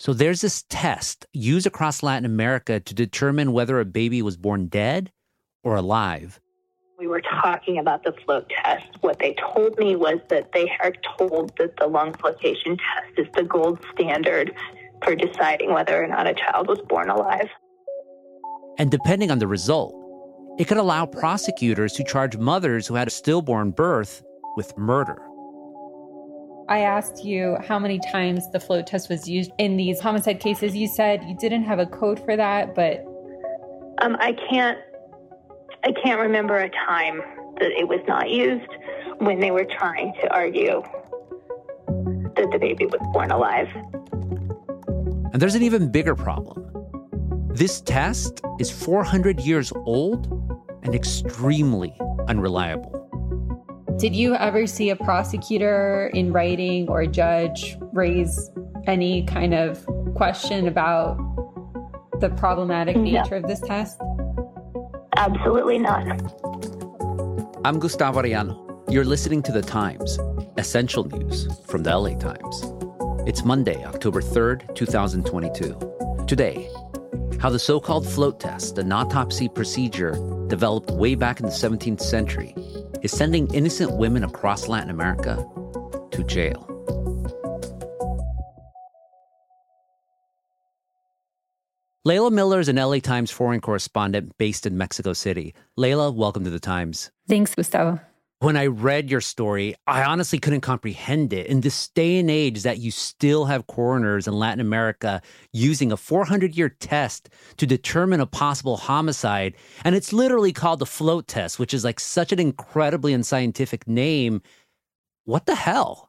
So there's this test used across Latin America to determine whether a baby was born dead or alive. We were talking about the float test. What they told me was that they are told that the lung flotation test is the gold standard for deciding whether or not a child was born alive. And depending on the result, it could allow prosecutors to charge mothers who had a stillborn birth with murder. I asked you how many times the float test was used in these homicide cases. You said you didn't have a code for that, but um, I can't. I can't remember a time that it was not used when they were trying to argue that the baby was born alive. And there's an even bigger problem. This test is 400 years old and extremely unreliable. Did you ever see a prosecutor in writing or a judge raise any kind of question about the problematic nature of this test? Absolutely not. I'm Gustavo Arellano. You're listening to The Times, essential news from the LA Times. It's Monday, October 3rd, 2022. Today, how the so called float test, an autopsy procedure developed way back in the 17th century, is sending innocent women across Latin America to jail. Leila Miller is an LA Times foreign correspondent based in Mexico City. Leila, welcome to the Times. Thanks, Gustavo. When I read your story, I honestly couldn't comprehend it. In this day and age that you still have coroners in Latin America using a 400 year test to determine a possible homicide, and it's literally called the float test, which is like such an incredibly unscientific name. What the hell?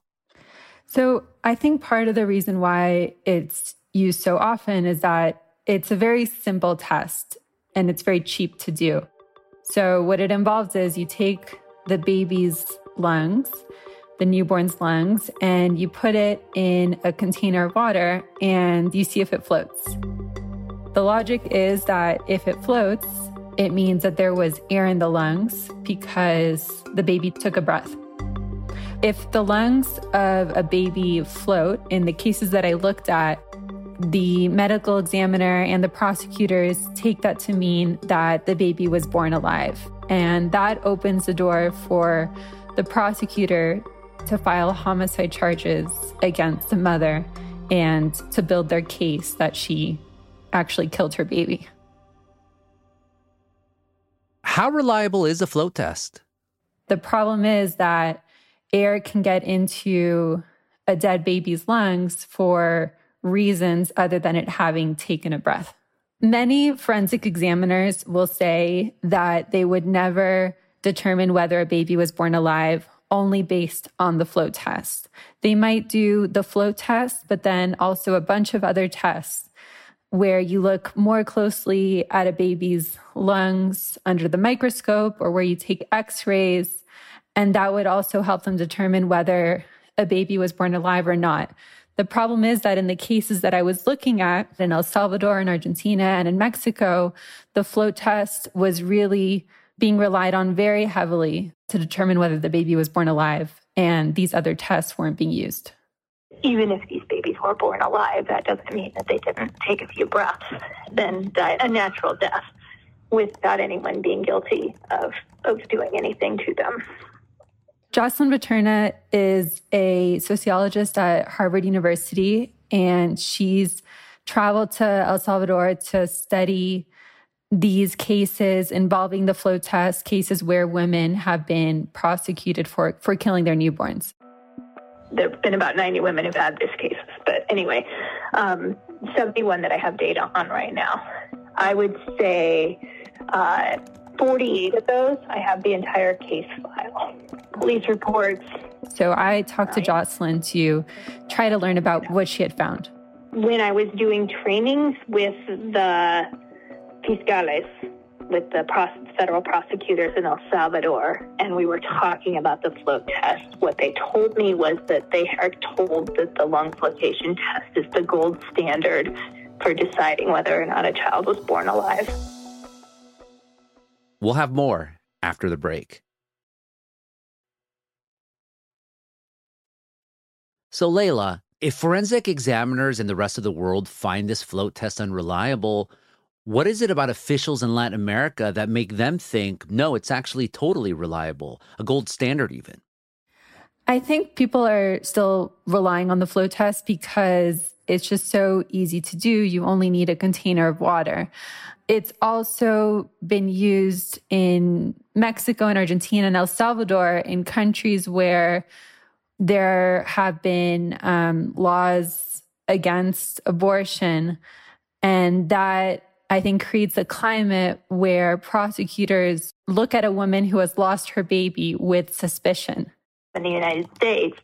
So, I think part of the reason why it's used so often is that it's a very simple test and it's very cheap to do. So, what it involves is you take the baby's lungs, the newborn's lungs, and you put it in a container of water and you see if it floats. The logic is that if it floats, it means that there was air in the lungs because the baby took a breath. If the lungs of a baby float, in the cases that I looked at, the medical examiner and the prosecutors take that to mean that the baby was born alive. And that opens the door for the prosecutor to file homicide charges against the mother and to build their case that she actually killed her baby. How reliable is a float test? The problem is that air can get into a dead baby's lungs for reasons other than it having taken a breath. Many forensic examiners will say that they would never determine whether a baby was born alive only based on the float test. They might do the float test, but then also a bunch of other tests where you look more closely at a baby's lungs under the microscope or where you take x rays. And that would also help them determine whether a baby was born alive or not. The problem is that in the cases that I was looking at in El Salvador and Argentina and in Mexico, the float test was really being relied on very heavily to determine whether the baby was born alive. And these other tests weren't being used. Even if these babies were born alive, that doesn't mean that they didn't take a few breaths, then die a natural death without anyone being guilty of, of doing anything to them. Jocelyn Viterna is a sociologist at Harvard University, and she's traveled to El Salvador to study these cases involving the float test, cases where women have been prosecuted for, for killing their newborns. There have been about 90 women who've had these cases. But anyway, um, 71 that I have data on right now. I would say uh, 48 of those, I have the entire case file, police reports. So I talked to Jocelyn to try to learn about what she had found. When I was doing trainings with the fiscales, with the federal prosecutors in El Salvador, and we were talking about the float test. What they told me was that they are told that the lung flotation test is the gold standard for deciding whether or not a child was born alive. We'll have more after the break. So, Leila, If forensic examiners in the rest of the world find this float test unreliable, what is it about officials in Latin America that make them think, no, it's actually totally reliable, a gold standard even? I think people are still relying on the float test because it's just so easy to do. You only need a container of water. It's also been used in Mexico and Argentina and El Salvador in countries where there have been um, laws against abortion, and that I think creates a climate where prosecutors look at a woman who has lost her baby with suspicion. In the United States,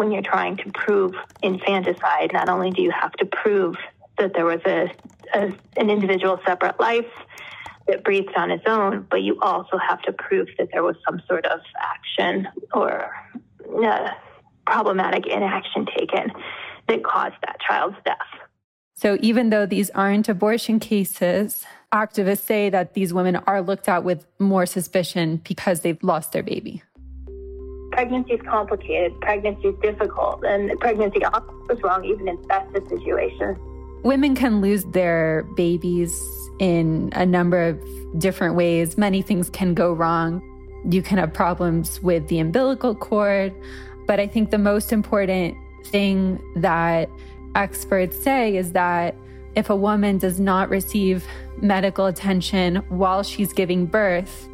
when you're trying to prove infanticide, not only do you have to prove that there was a, a an individual separate life that breathed on its own, but you also have to prove that there was some sort of action or uh, problematic inaction taken that caused that child's death. So even though these aren't abortion cases, activists say that these women are looked at with more suspicion because they've lost their baby. Pregnancy is complicated, pregnancy is difficult, and pregnancy goes wrong even in best of situations. Women can lose their babies in a number of different ways. Many things can go wrong. You can have problems with the umbilical cord. But I think the most important thing that experts say is that if a woman does not receive medical attention while she's giving birth,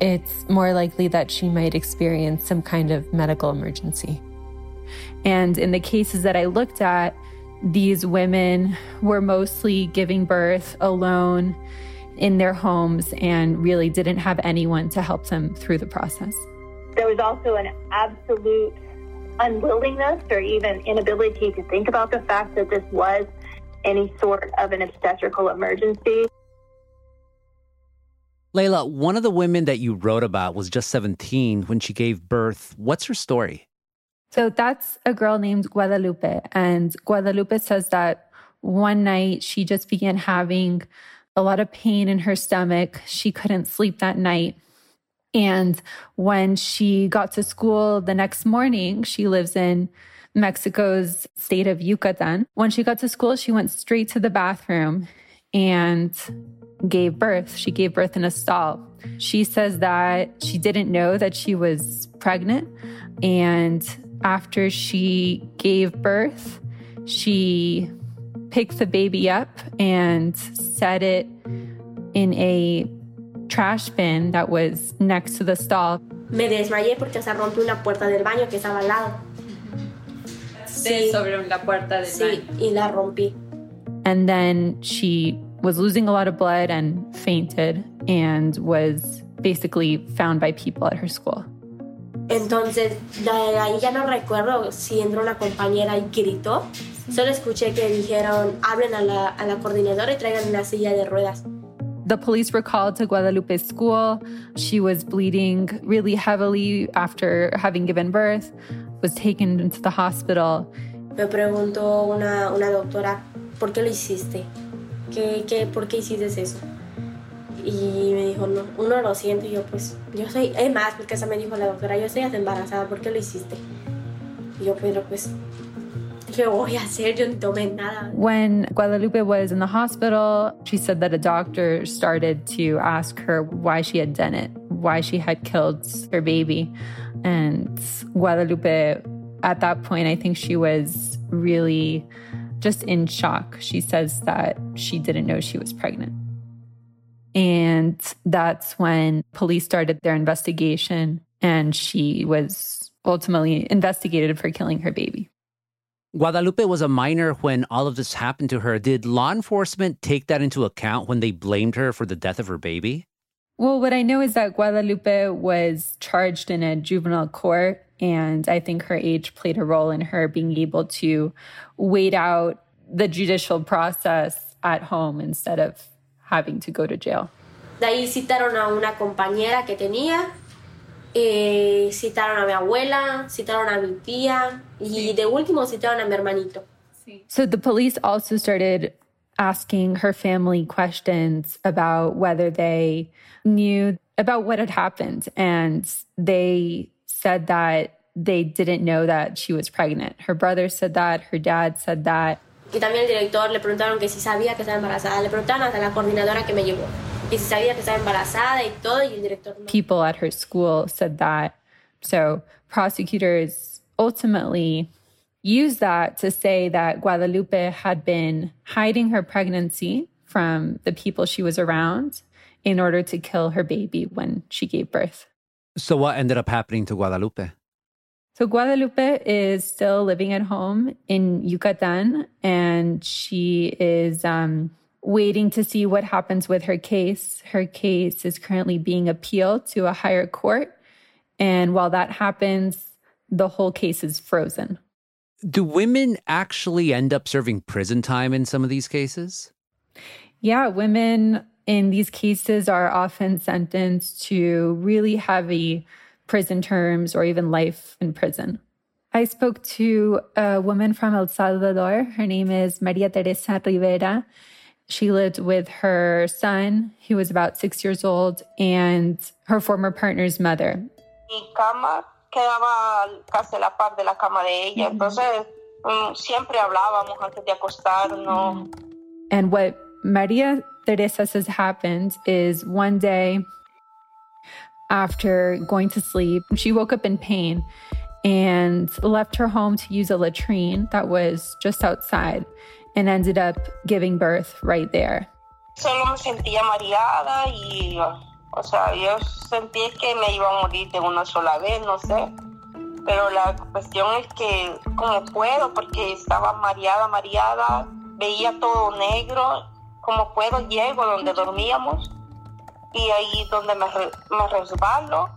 it's more likely that she might experience some kind of medical emergency. And in the cases that I looked at, these women were mostly giving birth alone in their homes and really didn't have anyone to help them through the process. There was also an absolute unwillingness or even inability to think about the fact that this was any sort of an obstetrical emergency. Leila, one of the women that you wrote about was just 17 when she gave birth. What's her story? So that's a girl named Guadalupe. And Guadalupe says that one night she just began having a lot of pain in her stomach. She couldn't sleep that night. And when she got to school the next morning, she lives in Mexico's state of Yucatan. When she got to school, she went straight to the bathroom and gave birth. She gave birth in a stall. She says that she didn't know that she was pregnant. And after she gave birth, she picked the baby up and set it in a trash bin that was next to the stall. Me desmayé porque se rompió una puerta del baño que estaba al lado. Sí, sobre la puerta del sí, y la rompí. And then she was losing a lot of blood and fainted and was basically found by people at her school. Entonces, de ahí ya no recuerdo si entró una compañera y gritó. Solo escuché que dijeron, hablen a la, a la coordinadora y traigan una silla de ruedas. The police were called to Guadalupe's school. She was bleeding really heavily after having given birth, was taken into the hospital. Me preguntó una, una doctora, ¿por qué lo hiciste? ¿Qué, qué, ¿Por qué hiciste eso? Y me dijo, no, uno lo siente. Y yo, pues, yo soy, es más, porque esa me dijo la doctora, yo embarazada, ¿por qué lo hiciste? Y yo, pues. When Guadalupe was in the hospital, she said that a doctor started to ask her why she had done it, why she had killed her baby. And Guadalupe, at that point, I think she was really just in shock. She says that she didn't know she was pregnant. And that's when police started their investigation, and she was ultimately investigated for killing her baby. Guadalupe was a minor when all of this happened to her. Did law enforcement take that into account when they blamed her for the death of her baby? Well, what I know is that Guadalupe was charged in a juvenile court, and I think her age played a role in her being able to wait out the judicial process at home instead of having to go to jail. De ahí citaron a una compañera que tenía eh, citaron a mi abuela, citaron a mi tía y de último citaron a mi hermanito. So the police also started asking her family questions about whether they knew about what had happened. And they said that they didn't know that she was pregnant. Her brother said that, her dad said that. Y también el director le preguntaron que si sabía que estaba embarazada. Le preguntaron hasta la coordinadora que me llevó. Que si sabía que estaba embarazada y todo, y el director no. People at her school said that. So prosecutors ultimately used that to say that Guadalupe had been hiding her pregnancy from the people she was around in order to kill her baby when she gave birth. So, what ended up happening to Guadalupe? So, Guadalupe is still living at home in Yucatan, and she is um, waiting to see what happens with her case. Her case is currently being appealed to a higher court. And while that happens, the whole case is frozen. Do women actually end up serving prison time in some of these cases? Yeah, women in these cases are often sentenced to really heavy prison terms or even life in prison. I spoke to a woman from El Salvador. Her name is Maria Teresa Rivera. She lived with her son, who was about six years old, and her former partner's mother. Quedaba casi a la par de la cama de ella, entonces um, siempre hablábamos antes de acostarnos. And what Maria Teresa says happened is one day after going to sleep, she woke up in pain and left her home to use a latrine that was just outside and ended up giving birth right there. Solo me sentía mareada y, o sea, yo sentí que me iba a morir de una sola vez, no sé. Pero la cuestión es que, como puedo, porque estaba mareada, mareada, veía todo negro como puedo, llego donde dormíamos y ahí donde me, me resbalo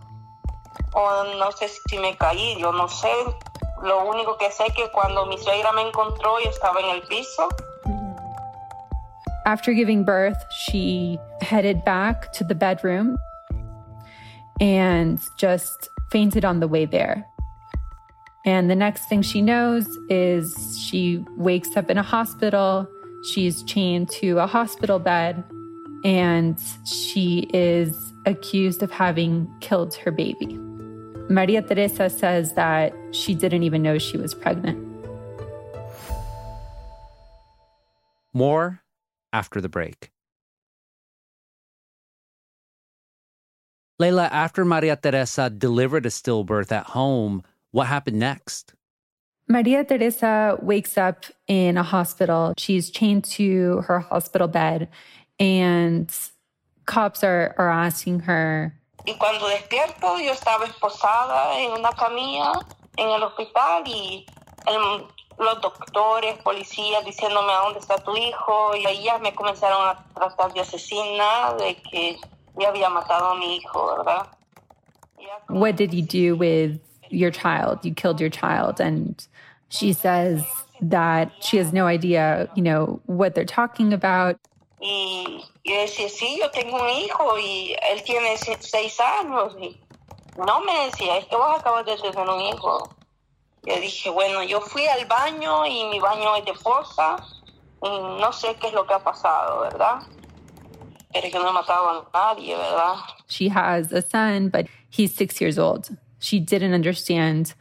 o no sé si me caí, yo no sé. Lo único que sé es que cuando mi suegra me encontró yo estaba en el piso. After giving birth, she headed back to the bedroom and just fainted on the way there. And the next thing she knows is she wakes up in a hospital She's chained to a hospital bed and she is accused of having killed her baby. Maria Teresa says that she didn't even know she was pregnant. More after the break. Leila, after Maria Teresa delivered a stillbirth at home, what happened next? Maria Teresa wakes up in a hospital. She's chained to her hospital bed, and cops are, are asking her. Y cuando despierto, yo estaba esposada en una camilla en el hospital y el, los doctores, policías diciéndome a dónde está tu hijo y ellas me comenzaron a tratar de asesina, de que ya había matado a mi hijo, ¿verdad? What did you do with your child? You killed your child and she says that she has no idea, you know, what they're talking about. Y yo decía, sí, yo tengo un hijo y él tiene seis años. Y no me decía, es que vos acabas de tener un hijo. Yo dije, bueno, yo fui al baño y mi baño es de fosa. Y no sé qué es lo que ha pasado, ¿verdad? She has a son, but he's six years old. She didn't understand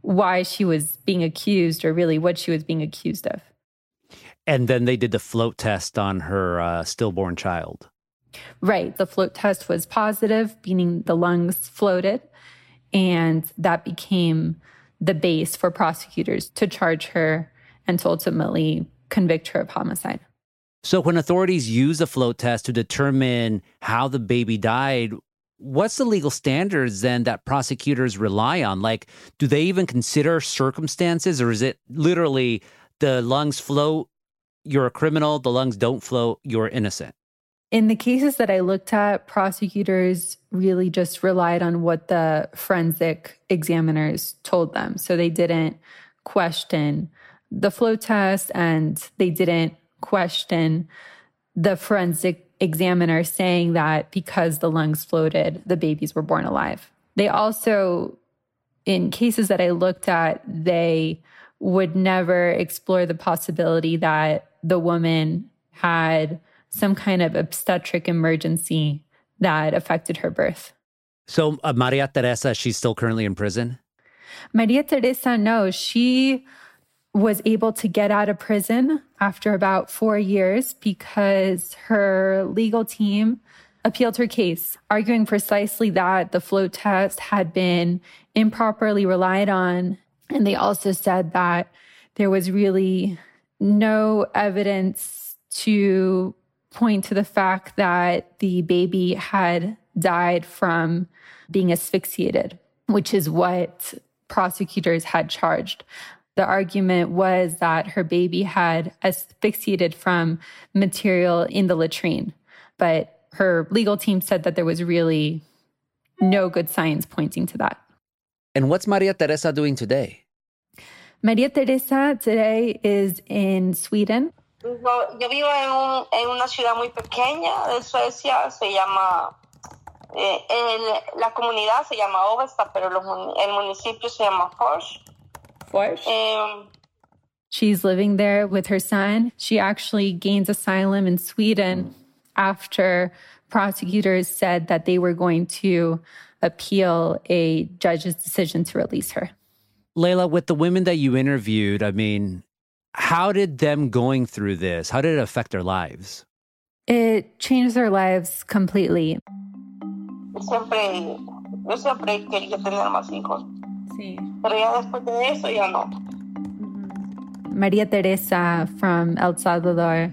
why she was being accused or really what she was being accused of. And then they did the float test on her uh, stillborn child. Right. The float test was positive, meaning the lungs floated. And that became the base for prosecutors to charge her and to ultimately convict her of homicide. So, when authorities use a float test to determine how the baby died, what's the legal standards then that prosecutors rely on? Like, do they even consider circumstances, or is it literally the lungs float, you're a criminal, the lungs don't float, you're innocent? In the cases that I looked at, prosecutors really just relied on what the forensic examiners told them. So they didn't question the float test and they didn't question the forensic examiner saying that because the lungs floated, the babies were born alive. They also, in cases that I looked at, they would never explore the possibility that the woman had some kind of obstetric emergency that affected her birth. So, uh, Maria Teresa, she's still currently in prison? Maria Teresa, no, she was able to get out of prison after about four years because her legal team appealed her case, arguing precisely that the float test had been improperly relied on. And they also said that there was really no evidence to point to the fact that the baby had died from being asphyxiated, which is what prosecutors had charged. The argument was that her baby had asphyxiated from material in the latrine, but her legal team said that there was really no good science pointing to that. And what's Maria Teresa doing today? Maria Teresa today is in Sweden. Yo, yo vivo en, un, en, una ciudad muy pequeña de Suecia, se llama, eh, el, la comunidad se llama Ovesta, pero los, el municipio se llama Fors. Fors. Um, She's living there with her son. She actually gains asylum in Sweden after prosecutors said that they were going to appeal a judge's decision to release her. Leila, with the women that you interviewed, I mean, how did them going through this, how did it affect their lives? It changed their lives completely. Siempre, yo siempre quería tener más hijos. Sí. Pero ya después de eso ya no. Maria Teresa from El Salvador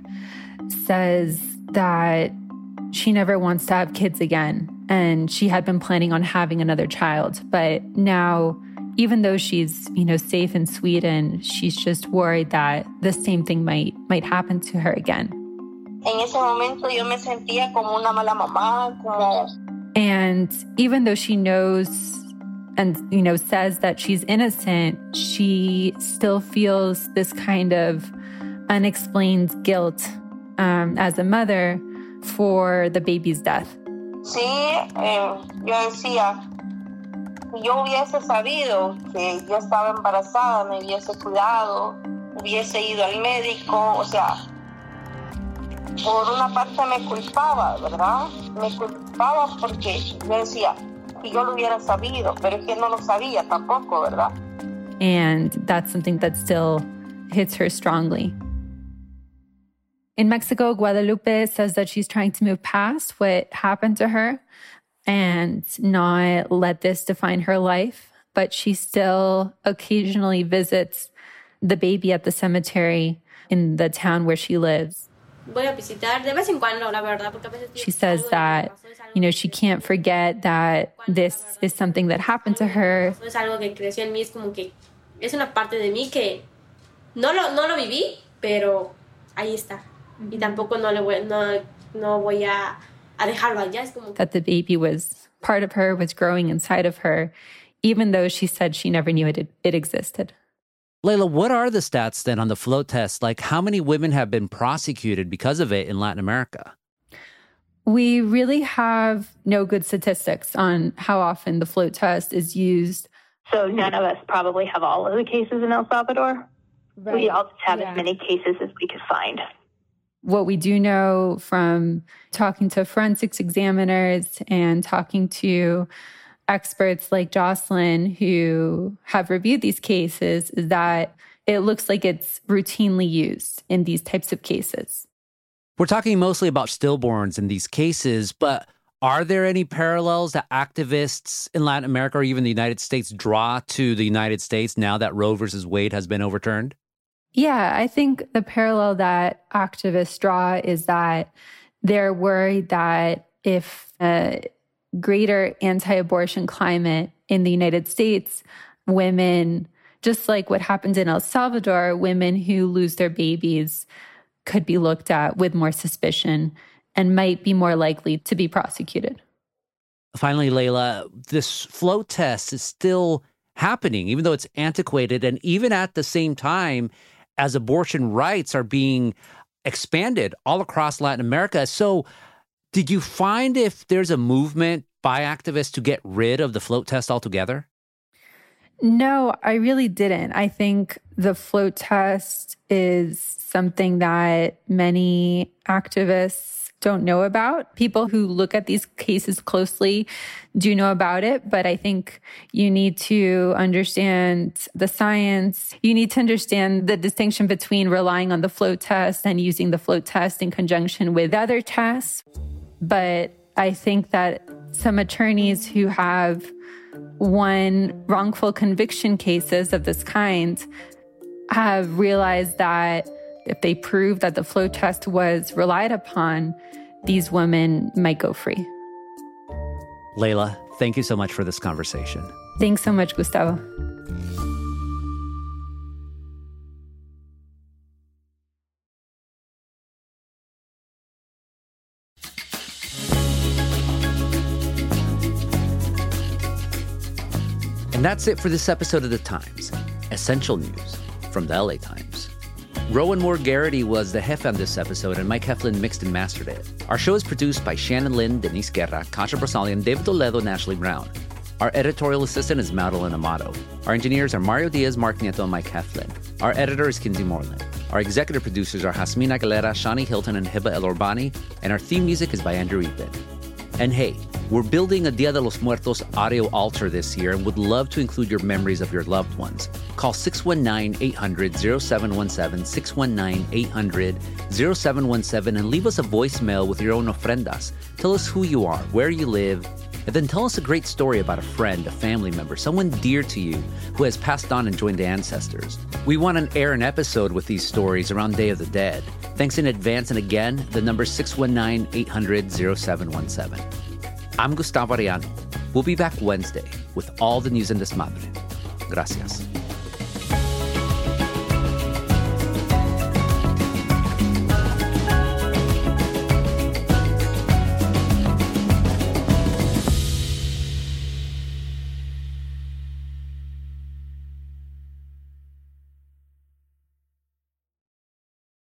says that she never wants to have kids again. And she had been planning on having another child. But now, even though she's, you know, safe in Sweden, she's just worried that the same thing might might happen to her again. En ese momento yo me sentía como una mala mamá, como And even though she knows and you know says that she's innocent, she still feels this kind of unexplained guilt um, as a mother for the baby's death. Sí, eh, yo decía, yo hubiese sabido que yo estaba embarazada, me hubiese cuidado, hubiese ido al médico, o sea, por una parte me culpaba, ¿verdad? Me culpaba porque yo decía, que yo lo hubiera sabido, pero es que no lo sabía tampoco, ¿verdad? And that's something that still hits her strongly. In Mexico, Guadalupe says that she's trying to move past what happened to her and not let this define her life. But she still occasionally visits the baby at the cemetery in the town where she lives. She says that, you know, she can't forget that this is something that happened to her. Es una parte de mí que no lo, no lo viví, pero ahí está. y mm-hmm. tampoco no le voy, no, no voy a, a dejarlo allá. Es como that the baby was part of her, was growing inside of her, even though she said she never knew it, it existed. Leila, what are the stats then on the float test? Like, how many women have been prosecuted because of it in Latin America? We really have no good statistics on how often the float test is used. So, none of us probably have all of the cases in El Salvador. Right. We all just have yeah. as many cases as we could find. What we do know from talking to forensics examiners and talking to experts like Jocelyn who have reviewed these cases is that it looks like it's routinely used in these types of cases. We're talking mostly about stillborns in these cases, but are there any parallels that activists in Latin America or even the United States draw to the United States now that Roe versus Wade has been overturned? Yeah, I think the parallel that activists draw is that they're worried that if a greater anti abortion climate in the United States, women, just like what happened in El Salvador, women who lose their babies could be looked at with more suspicion and might be more likely to be prosecuted. Finally, Leila, this float test is still happening, even though it's antiquated. And even at the same time, as abortion rights are being expanded all across Latin America. So, did you find if there's a movement by activists to get rid of the float test altogether? No, I really didn't. I think the float test is something that many activists don't know about. People who look at these cases closely do know about it, but I think you need to understand the science. You need to understand the distinction between relying on the float test and using the float test in conjunction with other tests. But I think that some attorneys who have won wrongful conviction cases of this kind have realized that if they prove that the float test was relied upon, these women might go free. Leila, thank you so much for this conversation. Thanks so much, Gustavo. And that's it for this episode of The Times, essential news from the LA Times. Rowan Moore Garrity was the jefe on this episode, and Mike Heflin mixed and mastered it. Our show is produced by Shannon Lin, Denise Guerra, Kasia Broussalian, David Toledo, and Ashley Brown. Our editorial assistant is Madeline Amato. Our engineers are Mario Diaz, Mark Nieto, and Mike Heflin. Our editor is Kinsey Moreland. Our executive producers are Jasmine Aguilera, Shani Hilton, and Hiba El Orbani, and our theme music is by Andrew Eapen. And hey, we're building a Dia de los Muertos audio altar this year and would love to include your memories of your loved ones. Call 619 800 0717, 619 800 0717, and leave us a voicemail with your own ofrendas. Tell us who you are, where you live, and then tell us a great story about a friend, a family member, someone dear to you who has passed on and joined the ancestors. We want to air an episode with these stories around Day of the Dead. Thanks in advance, and again, the number 619 800 0717. I'm Gustavo Arellano. We'll be back Wednesday with all the news in Desmadre. Gracias.